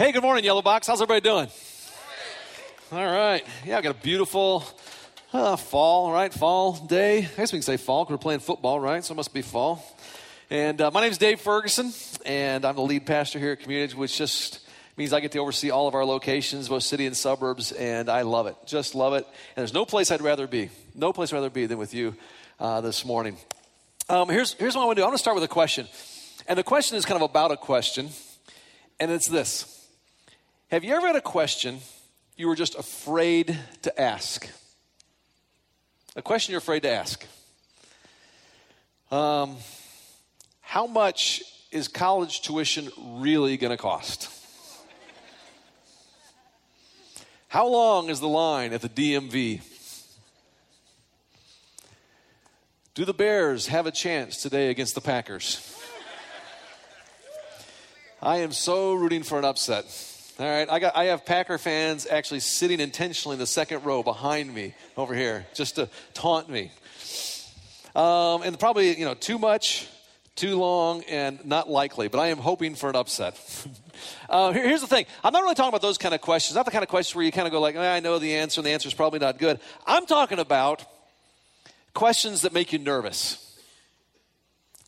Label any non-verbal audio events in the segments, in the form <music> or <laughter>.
Hey, good morning, Yellow Box. How's everybody doing? All right. Yeah, I got a beautiful uh, fall, right? Fall day. I guess we can say fall because we're playing football, right? So it must be fall. And uh, my name is Dave Ferguson, and I'm the lead pastor here at Community, which just means I get to oversee all of our locations, both city and suburbs, and I love it. Just love it. And there's no place I'd rather be. No place I'd rather be than with you uh, this morning. Um, here's, here's what I want to do. I'm going to start with a question. And the question is kind of about a question, and it's this have you ever had a question you were just afraid to ask? A question you're afraid to ask. Um, how much is college tuition really going to cost? How long is the line at the DMV? Do the Bears have a chance today against the Packers? I am so rooting for an upset. All right, I, got, I have Packer fans actually sitting intentionally in the second row behind me over here just to taunt me. Um, and probably, you know, too much, too long, and not likely, but I am hoping for an upset. <laughs> uh, here, here's the thing I'm not really talking about those kind of questions, not the kind of questions where you kind of go like, eh, I know the answer, and the answer is probably not good. I'm talking about questions that make you nervous,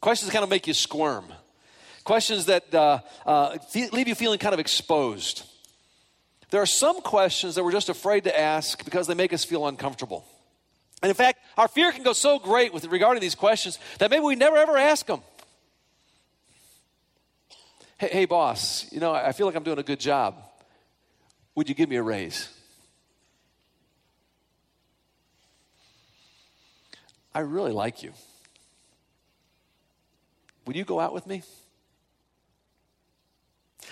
questions that kind of make you squirm. Questions that uh, uh, leave you feeling kind of exposed. There are some questions that we're just afraid to ask because they make us feel uncomfortable. And in fact, our fear can go so great with regarding these questions that maybe we never ever ask them. Hey, hey, boss, you know, I feel like I'm doing a good job. Would you give me a raise? I really like you. Would you go out with me?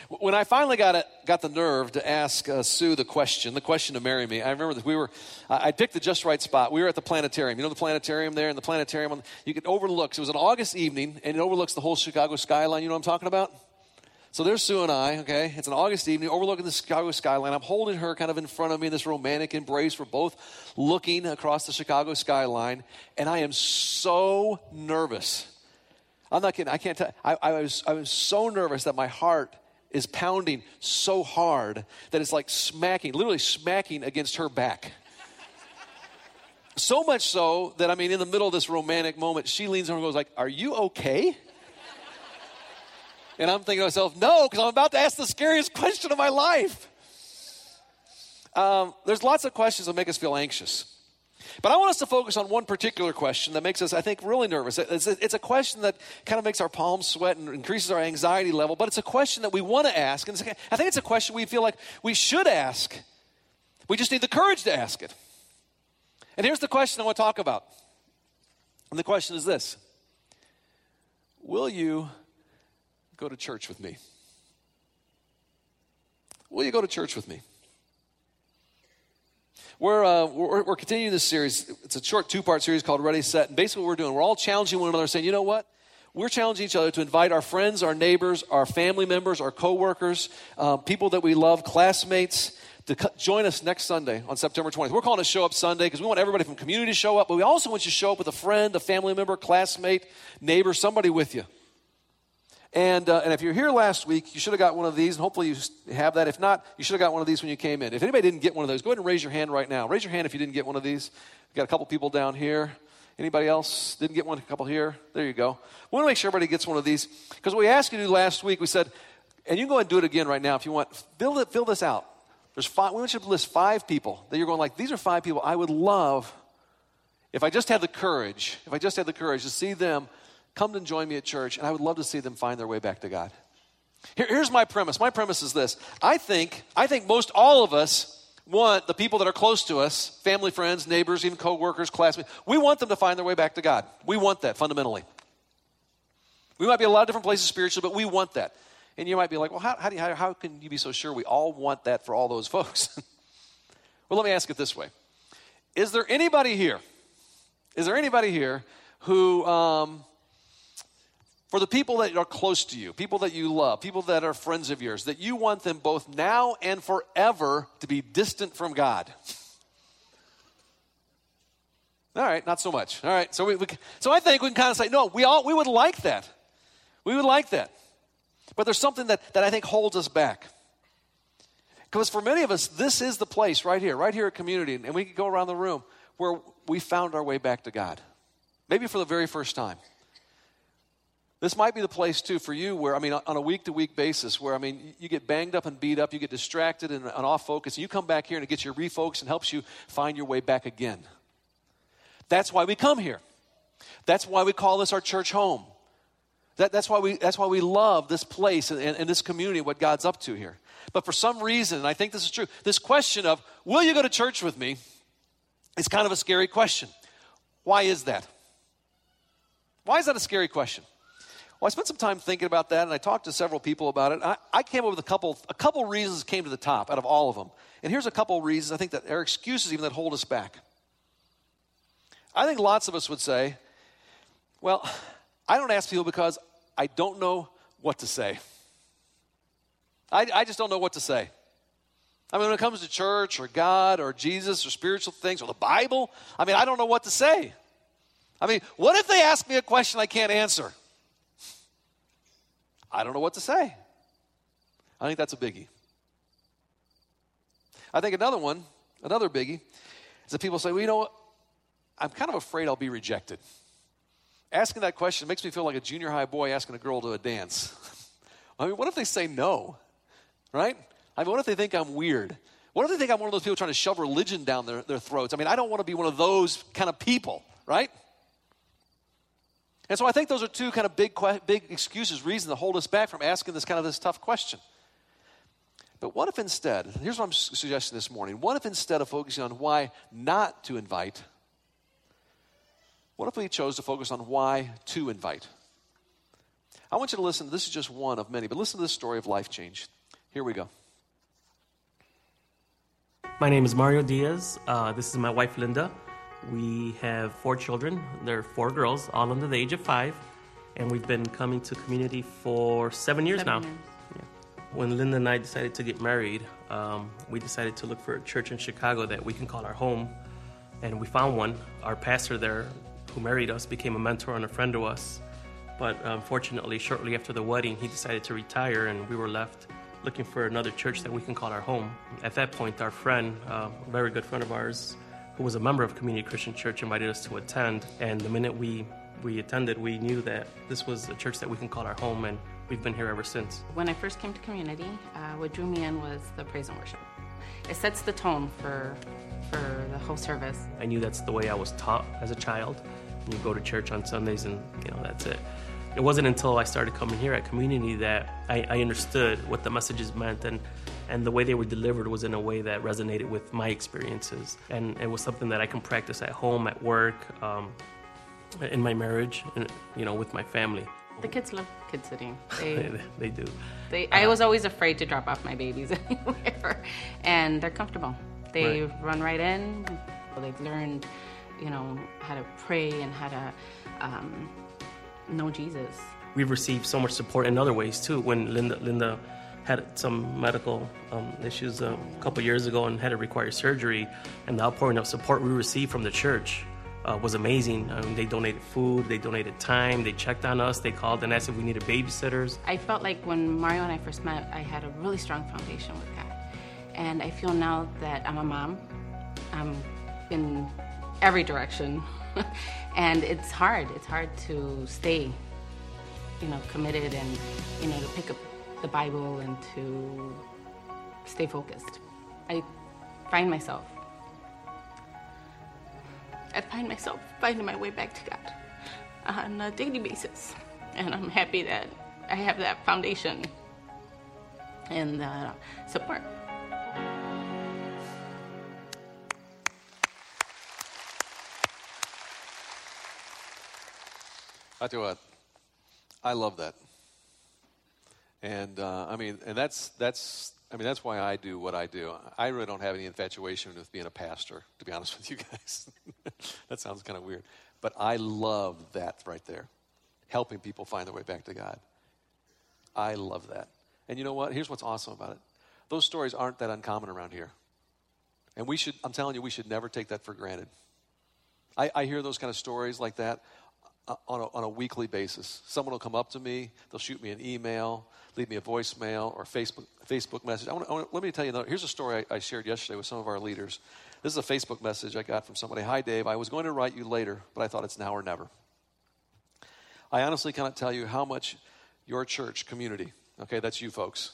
When I finally got it, got the nerve to ask uh, Sue the question, the question to marry me, I remember that we were, I picked the just right spot. We were at the planetarium. You know the planetarium there? and the planetarium, you could overlook, it was an August evening, and it overlooks the whole Chicago skyline. You know what I'm talking about? So there's Sue and I, okay? It's an August evening, overlooking the Chicago skyline. I'm holding her kind of in front of me in this romantic embrace. We're both looking across the Chicago skyline, and I am so nervous. I'm not kidding. I can't tell. I, I, was, I was so nervous that my heart is pounding so hard that it's like smacking, literally smacking against her back. so much so that I mean, in the middle of this romantic moment, she leans over and goes like, "Are you okay?" And I'm thinking to myself, "No, because I'm about to ask the scariest question of my life." Um, there's lots of questions that make us feel anxious. But I want us to focus on one particular question that makes us, I think, really nervous. It's a, it's a question that kind of makes our palms sweat and increases our anxiety level, but it's a question that we want to ask. And I think it's a question we feel like we should ask. We just need the courage to ask it. And here's the question I want to talk about. And the question is this Will you go to church with me? Will you go to church with me? We're, uh, we're, we're, continuing this series. It's a short two part series called Ready, Set. And basically, what we're doing, we're all challenging one another, saying, you know what? We're challenging each other to invite our friends, our neighbors, our family members, our coworkers, uh, people that we love, classmates, to co- join us next Sunday on September 20th. We're calling it Show Up Sunday because we want everybody from community to show up, but we also want you to show up with a friend, a family member, classmate, neighbor, somebody with you. And, uh, and if you're here last week, you should have got one of these, and hopefully you have that. If not, you should have got one of these when you came in. If anybody didn't get one of those, go ahead and raise your hand right now. Raise your hand if you didn't get one of these. We've got a couple people down here. Anybody else didn't get one? A couple here. There you go. We want to make sure everybody gets one of these because what we asked you to do last week, we said, and you can go ahead and do it again right now if you want. Fill, it, fill this out. There's five. We want you to list five people that you're going like. These are five people I would love if I just had the courage. If I just had the courage to see them come and join me at church, and I would love to see them find their way back to God. Here, here's my premise. My premise is this. I think, I think most all of us want the people that are close to us, family, friends, neighbors, even coworkers, classmates, we want them to find their way back to God. We want that fundamentally. We might be a lot of different places spiritually, but we want that. And you might be like, well, how, how, do you, how, how can you be so sure we all want that for all those <laughs> folks? well, let me ask it this way Is there anybody here? Is there anybody here who um, for the people that are close to you, people that you love, people that are friends of yours, that you want them both now and forever to be distant from God. All right, not so much. All right, so we, we, so I think we can kind of say, no, we all we would like that. We would like that. But there's something that, that I think holds us back. Because for many of us, this is the place right here, right here at community, and we can go around the room where we found our way back to God. Maybe for the very first time. This might be the place too for you where, I mean, on a week to week basis, where, I mean, you get banged up and beat up, you get distracted and, and off focus, and you come back here and it gets you refocused and helps you find your way back again. That's why we come here. That's why we call this our church home. That, that's, why we, that's why we love this place and, and, and this community, what God's up to here. But for some reason, and I think this is true, this question of, will you go to church with me, is kind of a scary question. Why is that? Why is that a scary question? Well, I spent some time thinking about that, and I talked to several people about it. I, I, came up with a couple, a couple reasons came to the top out of all of them. And here's a couple reasons I think that are excuses even that hold us back. I think lots of us would say, well, I don't ask people because I don't know what to say. I, I just don't know what to say. I mean, when it comes to church or God or Jesus or spiritual things or the Bible, I mean, I don't know what to say. I mean, what if they ask me a question I can't answer? I don't know what to say. I think that's a biggie. I think another one, another biggie, is that people say, well, you know what? I'm kind of afraid I'll be rejected. Asking that question makes me feel like a junior high boy asking a girl to a dance. <laughs> I mean, what if they say no? Right? I mean, what if they think I'm weird? What if they think I'm one of those people trying to shove religion down their, their throats? I mean, I don't want to be one of those kind of people, right? And so I think those are two kind of big, big excuses, reasons that hold us back from asking this kind of this tough question. But what if instead, here's what I'm suggesting this morning, what if instead of focusing on why not to invite, what if we chose to focus on why to invite? I want you to listen, this is just one of many, but listen to this story of life change. Here we go. My name is Mario Diaz. Uh, this is my wife, Linda. We have four children. They're four girls, all under the age of five. And we've been coming to community for seven years seven now. Years. Yeah. When Linda and I decided to get married, um, we decided to look for a church in Chicago that we can call our home. And we found one. Our pastor there, who married us, became a mentor and a friend to us. But unfortunately, shortly after the wedding, he decided to retire, and we were left looking for another church that we can call our home. At that point, our friend, uh, a very good friend of ours, who was a member of Community Christian Church, invited us to attend. And the minute we we attended, we knew that this was a church that we can call our home, and we've been here ever since. When I first came to community, uh, what drew me in was the praise and worship. It sets the tone for for the whole service. I knew that's the way I was taught as a child. You go to church on Sundays, and you know that's it. It wasn't until I started coming here at community that I, I understood what the messages meant and and the way they were delivered was in a way that resonated with my experiences. And it was something that i can practice at home at work um, in my marriage and you know with my family. The kids love Kid City <laughs> they, they, they do. They, i was always afraid to drop off my babies <laughs> anywhere and they're comfortable. They right. run right in they've learned you know how to pray and how to um, know jesus we've received so much support in other ways too when linda linda had some medical um, issues a couple years ago and had to require surgery. And the outpouring of support we received from the church uh, was amazing. I mean, they donated food, they donated time, they checked on us, they called and asked if we needed babysitters. I felt like when Mario and I first met, I had a really strong foundation with God. And I feel now that I'm a mom, I'm in every direction. <laughs> and it's hard. It's hard to stay, you know, committed and, you know, to pick up the Bible and to stay focused. I find myself. I find myself finding my way back to God on a daily basis. And I'm happy that I have that foundation and uh, support. I tell you what, I love that. And uh, I mean, and that's that's I mean that's why I do what I do. I really don't have any infatuation with being a pastor, to be honest <laughs> with you guys. that sounds kind of weird, but I love that right there, helping people find their way back to God. I love that. And you know what? Here's what's awesome about it. Those stories aren't that uncommon around here. And we should, I'm telling you, we should never take that for granted. I, I hear those kind of stories like that Uh, on a, on a weekly basis. Someone will come up to me, they'll shoot me an email, leave me a voicemail or Facebook, Facebook message. I wanna, I wanna, let me tell you, another, here's a story I, I shared yesterday with some of our leaders. This is a Facebook message I got from somebody. Hi, Dave. I was going to write you later, but I thought it's now or never. I honestly cannot tell you how much your church community, okay, that's you folks,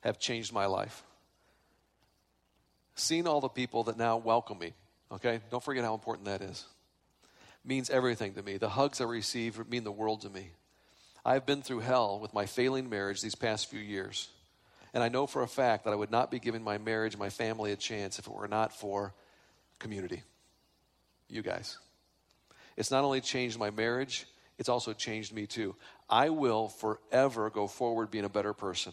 have changed my life. Seeing all the people that now welcome me, okay, don't forget how important that is. Means everything to me. The hugs I receive mean the world to me. I've been through hell with my failing marriage these past few years. And I know for a fact that I would not be giving my marriage my family a chance if it were not for community. You guys. It's not only changed my marriage, it's also changed me too. I will forever go forward being a better person.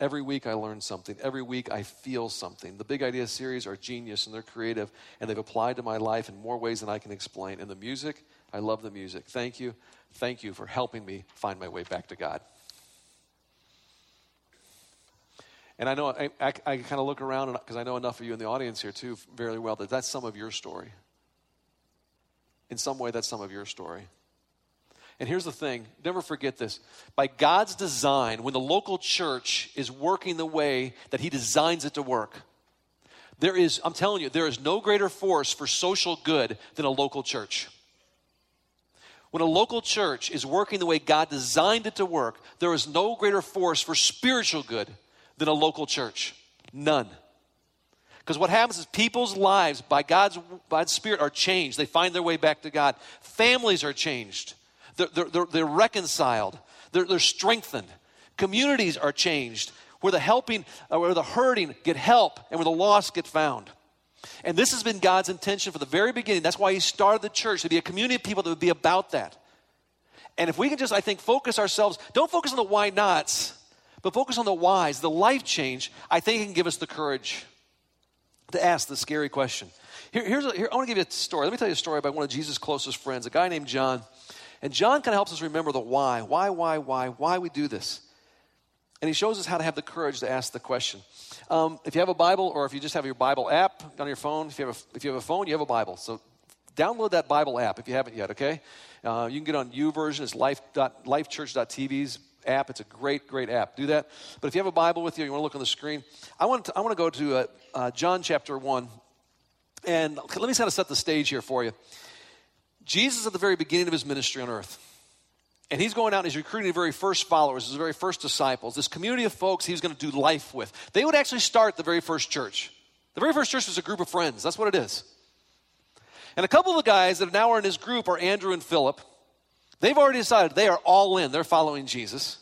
Every week I learn something. Every week I feel something. The Big Idea series are genius and they're creative and they've applied to my life in more ways than I can explain. And the music, I love the music. Thank you. Thank you for helping me find my way back to God. And I know I, I, I kind of look around because I know enough of you in the audience here too very well that that's some of your story. In some way, that's some of your story. And here's the thing never forget this. By God's design, when the local church is working the way that He designs it to work, there is, I'm telling you, there is no greater force for social good than a local church. When a local church is working the way God designed it to work, there is no greater force for spiritual good than a local church. None. Because what happens is people's lives, by God's, by God's Spirit, are changed. They find their way back to God. Families are changed. They're, they're, they're reconciled, they're, they're strengthened. Communities are changed where the helping, uh, where the hurting get help, and where the lost get found. And this has been God's intention from the very beginning. That's why He started the church to be a community of people that would be about that. And if we can just, I think, focus ourselves, don't focus on the why nots, but focus on the whys, the life change, I think it can give us the courage to ask the scary question. Here, here's a, here, I want to give you a story. Let me tell you a story about one of Jesus' closest friends, a guy named John. And John kind of helps us remember the why. Why, why, why, why we do this. And he shows us how to have the courage to ask the question. Um, if you have a Bible, or if you just have your Bible app on your phone, if you, have a, if you have a phone, you have a Bible. So download that Bible app if you haven't yet, okay? Uh, you can get on YouVersion, it's life, lifechurch.tv's app. It's a great, great app. Do that. But if you have a Bible with you, you want to look on the screen, I want to, I want to go to uh, uh, John chapter 1. And let me kind of set the stage here for you. Jesus at the very beginning of his ministry on earth. And he's going out and he's recruiting the very first followers, his very first disciples, this community of folks he was going to do life with. They would actually start the very first church. The very first church was a group of friends. That's what it is. And a couple of the guys that now are in his group are Andrew and Philip. They've already decided they are all in, they're following Jesus.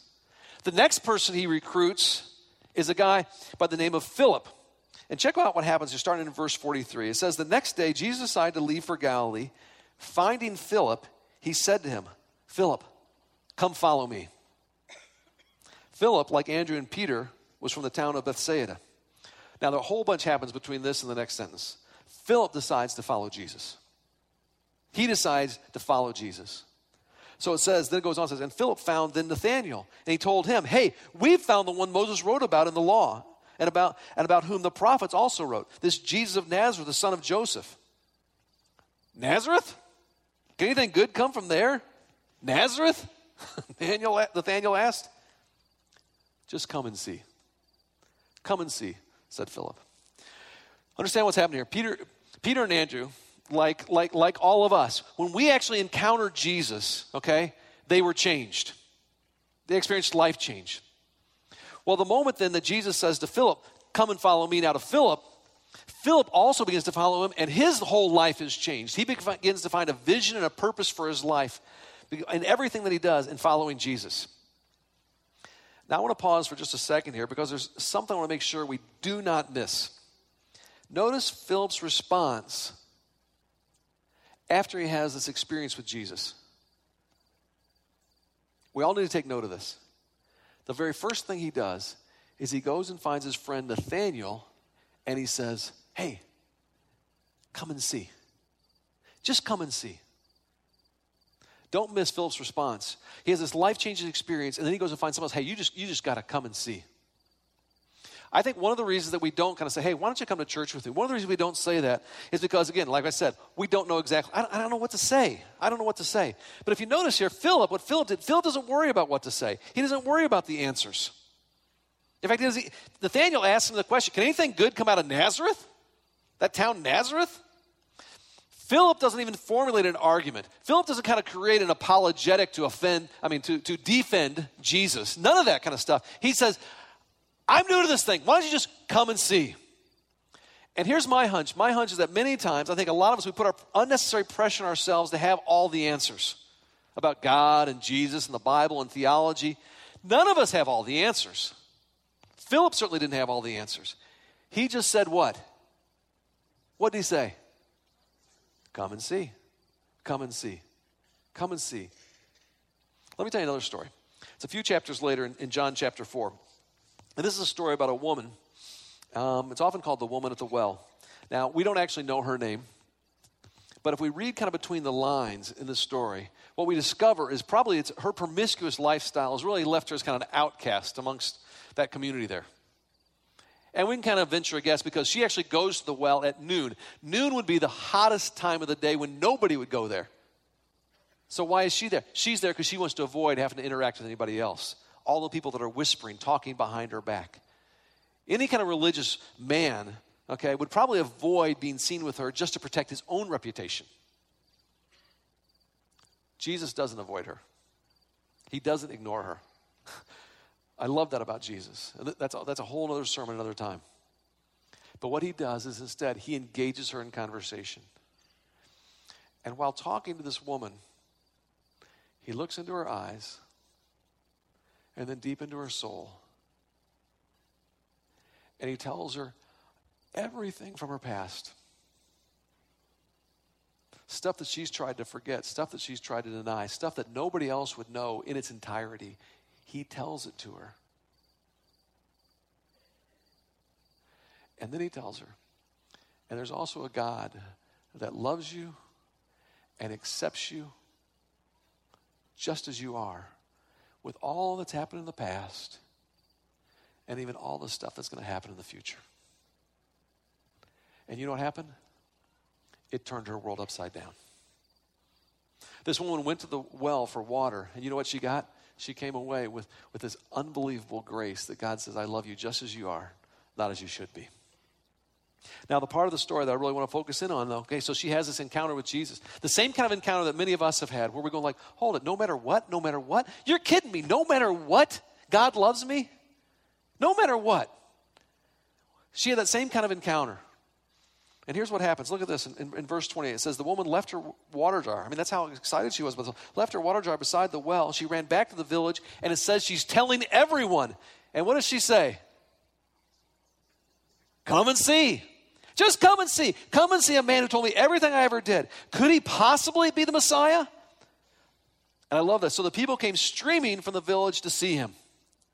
The next person he recruits is a guy by the name of Philip. And check out what happens. You're starting in verse 43. It says, The next day, Jesus decided to leave for Galilee. Finding Philip, he said to him, Philip, come follow me. Philip, like Andrew and Peter, was from the town of Bethsaida. Now, the whole bunch happens between this and the next sentence. Philip decides to follow Jesus. He decides to follow Jesus. So it says, then it goes on, says, and Philip found then Nathanael, and he told him, Hey, we've found the one Moses wrote about in the law, and about, and about whom the prophets also wrote, this Jesus of Nazareth, the son of Joseph. Nazareth? Can anything good come from there? Nazareth? <laughs> Nathaniel, Nathaniel asked. Just come and see. Come and see, said Philip. Understand what's happening here. Peter, Peter and Andrew, like, like, like all of us, when we actually encountered Jesus, okay, they were changed. They experienced life change. Well, the moment then that Jesus says to Philip, Come and follow me now to Philip, Philip also begins to follow him, and his whole life is changed. He begins to find a vision and a purpose for his life in everything that he does in following Jesus. Now, I want to pause for just a second here because there's something I want to make sure we do not miss. Notice Philip's response after he has this experience with Jesus. We all need to take note of this. The very first thing he does is he goes and finds his friend Nathaniel and he says, Hey, come and see. Just come and see. Don't miss Philip's response. He has this life changing experience, and then he goes and finds someone else. Hey, you just, you just got to come and see. I think one of the reasons that we don't kind of say, hey, why don't you come to church with me? One of the reasons we don't say that is because, again, like I said, we don't know exactly, I don't, I don't know what to say. I don't know what to say. But if you notice here, Philip, what Philip did, Philip doesn't worry about what to say, he doesn't worry about the answers. In fact, Nathaniel asked him the question Can anything good come out of Nazareth? That town, Nazareth? Philip doesn't even formulate an argument. Philip doesn't kind of create an apologetic to offend, I mean, to, to defend Jesus. None of that kind of stuff. He says, I'm new to this thing. Why don't you just come and see? And here's my hunch. My hunch is that many times, I think a lot of us, we put our unnecessary pressure on ourselves to have all the answers about God and Jesus and the Bible and theology. None of us have all the answers. Philip certainly didn't have all the answers. He just said what? What did he say? Come and see. Come and see. Come and see. Let me tell you another story. It's a few chapters later in, in John chapter 4. And this is a story about a woman. Um, it's often called the woman at the well. Now, we don't actually know her name, but if we read kind of between the lines in the story, what we discover is probably it's her promiscuous lifestyle has really left her as kind of an outcast amongst that community there. And we can kind of venture a guess because she actually goes to the well at noon. Noon would be the hottest time of the day when nobody would go there. So why is she there? She's there because she wants to avoid having to interact with anybody else. All the people that are whispering, talking behind her back. Any kind of religious man, okay, would probably avoid being seen with her just to protect his own reputation. Jesus doesn't avoid her. He doesn't ignore her. <laughs> I love that about Jesus. That's a, that's a whole other sermon another time. But what he does is instead, he engages her in conversation. And while talking to this woman, he looks into her eyes and then deep into her soul. And he tells her everything from her past stuff that she's tried to forget, stuff that she's tried to deny, stuff that nobody else would know in its entirety. He tells it to her. And then he tells her, and there's also a God that loves you and accepts you just as you are, with all that's happened in the past and even all the stuff that's going to happen in the future. And you know what happened? It turned her world upside down. This woman went to the well for water, and you know what she got? She came away with, with this unbelievable grace that God says, I love you just as you are, not as you should be. Now, the part of the story that I really want to focus in on, though, okay, so she has this encounter with Jesus. The same kind of encounter that many of us have had, where we're going like, hold it, no matter what, no matter what. You're kidding me. No matter what, God loves me. No matter what. She had that same kind of encounter. And here's what happens. Look at this in, in, in, verse 28. It says, The woman left her water jar. I mean, that's how excited she was, but left her water jar beside the well. She ran back to the village, and it says she's telling everyone. And what does she say? Come and see. Just come and see. Come and see a man who told me everything I ever did. Could he possibly be the Messiah? And I love this. So the people came streaming from the village to see him.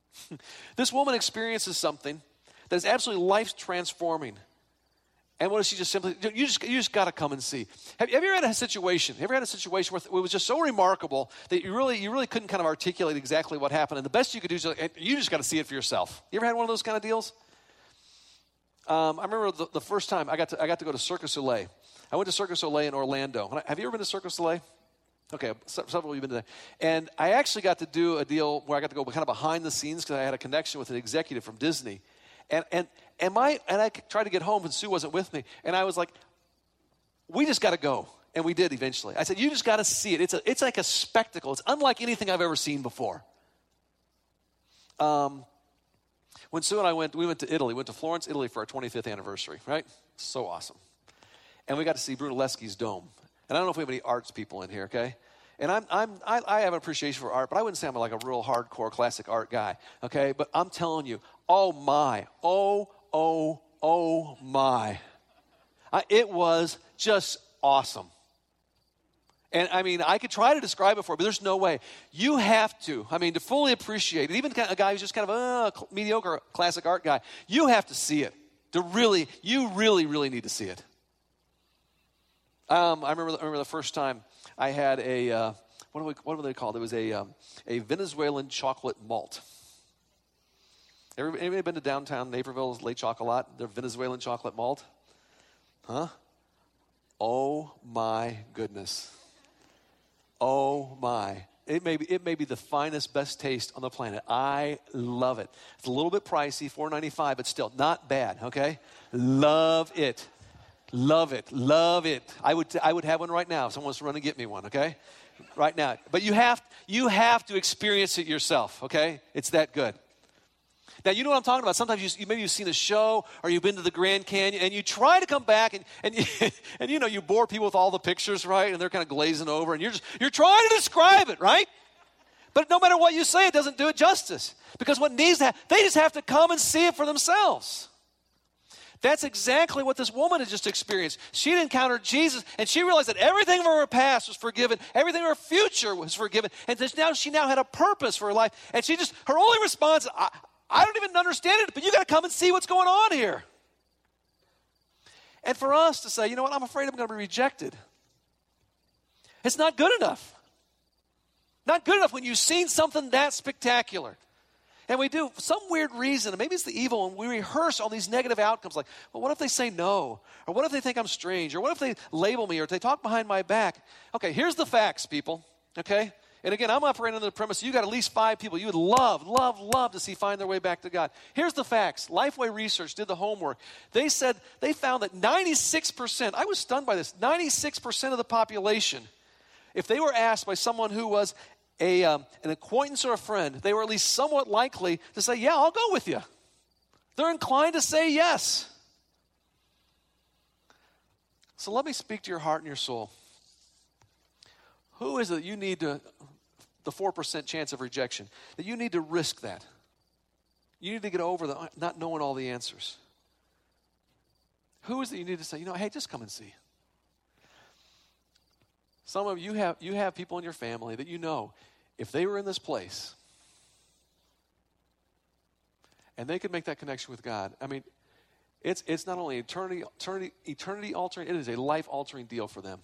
<laughs> this woman experiences something that is absolutely life transforming. And what does she just simply, you just, you just got to come and see. Have, have, you ever had a situation, have you ever had a situation where it was just so remarkable that you really, you really couldn't kind of articulate exactly what happened? And the best you could do is you just got to see it for yourself. You ever had one of those kind of deals? Um, I remember the, the, first time I got, to, I got to go to Circus Soleil. I went to Circus Soleil in Orlando. Have you ever been to Circus Soleil? Okay, several of you have been there. And I actually got to do a deal where I got to go kind of behind the scenes because I had a connection with an executive from Disney. And, and, and, my, and I tried to get home, and Sue wasn't with me. And I was like, we just got to go. And we did eventually. I said, you just got to see it. It's, a, it's like a spectacle. It's unlike anything I've ever seen before. Um, when Sue and I went, we went to Italy, went to Florence, Italy for our 25th anniversary, right? So awesome. And we got to see Brunelleschi's dome. And I don't know if we have any arts people in here, okay? And I'm, I'm, I, I have an appreciation for art, but I wouldn't say I'm like a real hardcore classic art guy, okay? But I'm telling you, oh my, oh, oh, oh my. I, it was just awesome. And I mean, I could try to describe it for you, but there's no way. You have to, I mean, to fully appreciate it, even a guy who's just kind of a uh, mediocre classic art guy, you have to see it. To really, you really, really need to see it. Um, I, remember, I remember the first time I had a, uh, what, we, what were they called? It was a, um, a Venezuelan chocolate malt. Everybody, anybody been to downtown Naperville's Le Chocolat, their Venezuelan chocolate malt? Huh? Oh my goodness. Oh my. It may, be, it may be the finest, best taste on the planet. I love it. It's a little bit pricey, $4.95, but still not bad, okay? Love it. Love it. Love it. I would, I would have one right now if someone wants to run and get me one, okay? Right now. But you have, you have to experience it yourself, okay? It's that good. Now, you know what I'm talking about. Sometimes you, maybe you've seen a show or you've been to the Grand Canyon and you try to come back and, and, <laughs> and you know, you bore people with all the pictures, right? And they're kind of glazing over and you're just, you're trying to describe it, right? But no matter what you say, it doesn't do it justice. Because what needs to happen, they just have to come and see it for themselves. That's exactly what this woman had just experienced. She had encountered Jesus and she realized that everything of her past was forgiven, everything of her future was forgiven, and now she now had a purpose for her life. And she just, her only response, I, I don't even understand it, but you got to come and see what's going on here. And for us to say, you know what, I'm afraid I'm going to be rejected. It's not good enough. Not good enough when you've seen something that spectacular. And we do, some weird reason, maybe it's the evil, and we rehearse all these negative outcomes like, well, what if they say no? Or what if they think I'm strange? Or what if they label me? Or they talk behind my back? Okay, here's the facts, people, okay? And again, I'm operating under the premise you got at least five people you would love, love, love to see find their way back to God. Here's the facts Lifeway Research did the homework. They said they found that 96%, I was stunned by this, 96% of the population, if they were asked by someone who was a, um, an acquaintance or a friend, they were at least somewhat likely to say, Yeah, I'll go with you. They're inclined to say yes. So let me speak to your heart and your soul. Who is it you need to, the 4% chance of rejection, that you need to risk that? You need to get over the not knowing all the answers. Who is it you need to say, you know, hey, just come and see? Some of you have you have people in your family that you know, if they were in this place and they could make that connection with God, I mean, it's it's not only eternity eternity eternity altering, it is a life altering deal for them.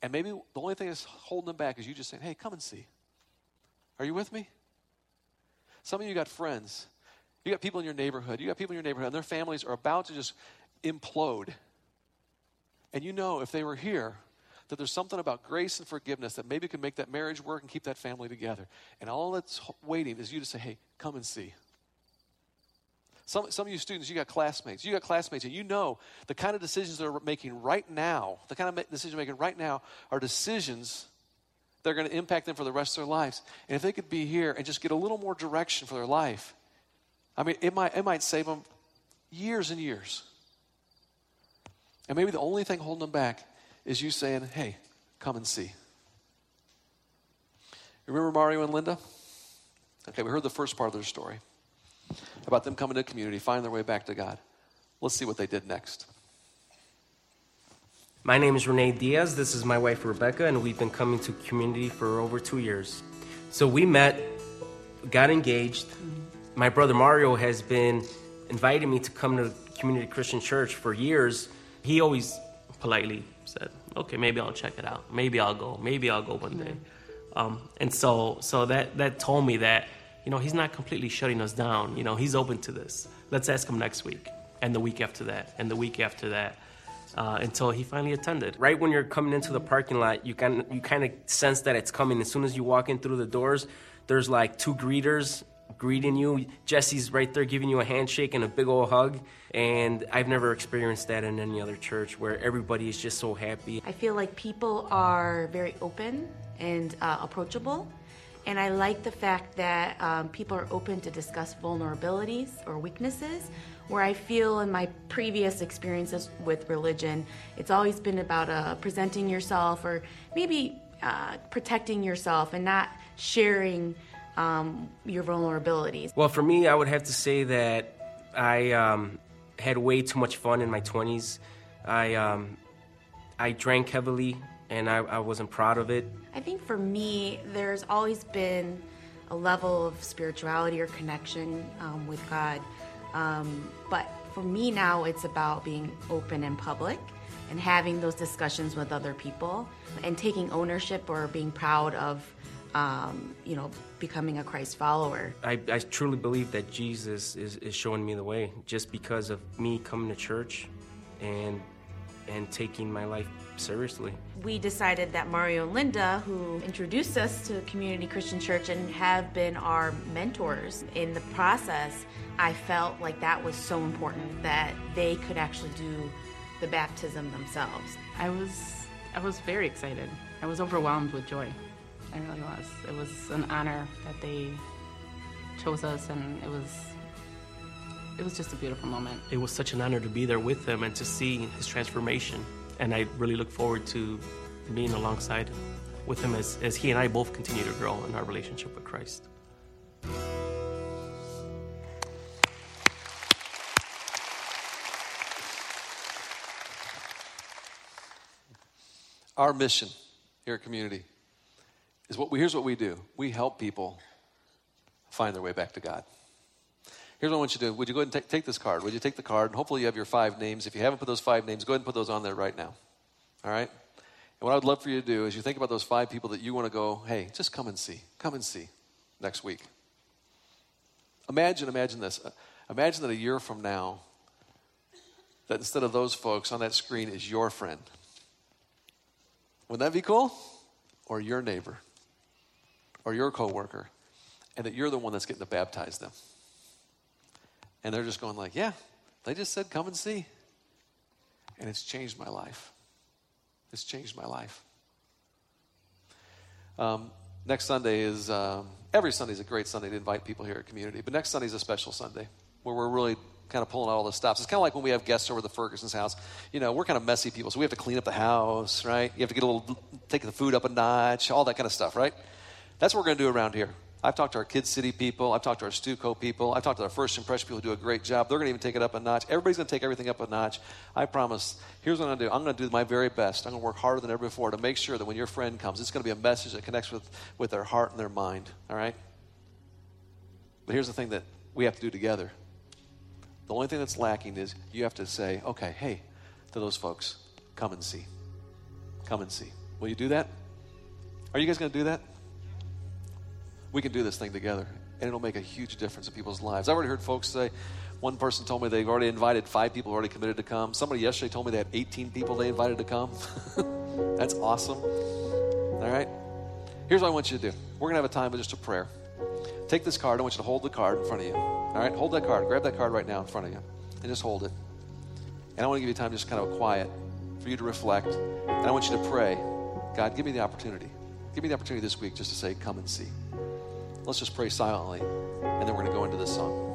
And maybe the only thing that's holding them back is you just saying, hey, come and see. Are you with me? Some of you got friends. You got people in your neighborhood. You got people in your neighborhood, and their families are about to just implode. And you know if they were here, that there's something about grace and forgiveness that maybe can make that marriage work and keep that family together. And all that's waiting is you to say, hey, come and see. Some, some of you students, you got classmates. You got classmates, and you know the kind of decisions they're making right now, the kind of decisions they're making right now are decisions that are going to impact them for the rest of their lives. And if they could be here and just get a little more direction for their life, I mean, it might, it might save them years and years. And maybe the only thing holding them back is you saying, hey, come and see. Remember Mario and Linda? Okay, we heard the first part of their story about them coming to community, finding their way back to God. Let's see what they did next. My name is Renee Diaz. This is my wife Rebecca, and we've been coming to community for over two years. So we met, got engaged. My brother Mario has been inviting me to come to Community Christian Church for years. He always politely said, "Okay, maybe I'll check it out. Maybe I'll go. Maybe I'll go one day." Um, and so, so that that told me that you know, he's not completely shutting us down. You know, he's open to this. Let's ask him next week, and the week after that, and the week after that. Uh, until he finally attended. Right when you're coming into the parking lot, you can you kind of sense that it's coming. As soon as you walk in through the doors, there's like two greeters greeting you. Jesse's right there giving you a handshake and a big old hug. And I've never experienced that in any other church where everybody is just so happy. I feel like people are very open and uh, approachable. And I like the fact that um, people are open to discuss vulnerabilities or weaknesses. Where I feel in my previous experiences with religion, it's always been about uh, presenting yourself or maybe uh, protecting yourself and not sharing um, your vulnerabilities. Well, for me, I would have to say that I um, had way too much fun in my 20s. I, um, I drank heavily and I, I wasn't proud of it. I think for me, there's always been a level of spirituality or connection um, with God. Um, but for me now, it's about being open and public and having those discussions with other people and taking ownership or being proud of um, you know, becoming a Christ follower. I, I truly believe that Jesus is, is showing me the way just because of me coming to church and and taking my life seriously. We decided that Mario and Linda, who introduced us to Community Christian Church and have been our mentors in the process, I felt like that was so important that they could actually do the baptism themselves. I was I was very excited. I was overwhelmed with joy. I really was. It was an honor that they chose us, and it was it was just a beautiful moment. It was such an honor to be there with him and to see his transformation. And I really look forward to being alongside with him as, as he and I both continue to grow in our relationship with Christ. Our mission here at Community is what we, here's what we do we help people find their way back to God. Here's what I want you to do. Would you go ahead and take, take this card? Would you take the card? And hopefully you have your five names. If you haven't put those five names, go ahead and put those on there right now. All right? And what I would love for you to do is you think about those five people that you want to go, hey, just come and see. Come and see next week. Imagine, imagine this. Uh, imagine that a year from now, that instead of those folks on that screen is your friend. Wouldn't that be cool? Or your neighbor, or your coworker, and that you're the one that's getting to baptize them. And they're just going like, yeah, they just said come and see. And it's changed my life. It's changed my life. Um, next Sunday is, um, every Sunday is a great Sunday to invite people here at community, but next Sunday is a special Sunday where we're really kind of pulling out all the stops. It's kind of like when we have guests over the Ferguson's house. You know, we're kind of messy people, so we have to clean up the house, right? You have to get a little, take the food up a notch, all that kind of stuff, right? That's what we're going to do around here. I've talked to our Kid City people. I've talked to our Stuco people. I've talked to our First Impression people who do a great job. They're going to even take it up a notch. Everybody's going to take everything up a notch. I promise. Here's what I'm going to do I'm going to do my very best. I'm going to work harder than ever before to make sure that when your friend comes, it's going to be a message that connects with, with their heart and their mind. All right? But here's the thing that we have to do together. The only thing that's lacking is you have to say, okay, hey, to those folks, come and see. Come and see. Will you do that? Are you guys going to do that? We can do this thing together and it'll make a huge difference in people's lives. I've already heard folks say, one person told me they've already invited five people already committed to come. Somebody yesterday told me they had 18 people they invited to come. <laughs> That's awesome. All right? Here's what I want you to do we're going to have a time of just a prayer. Take this card. I want you to hold the card in front of you. All right? Hold that card. Grab that card right now in front of you and just hold it. And I want to give you time just kind of quiet for you to reflect. And I want you to pray God, give me the opportunity. Give me the opportunity this week just to say, come and see. Let's just pray silently, and then we're going to go into this song.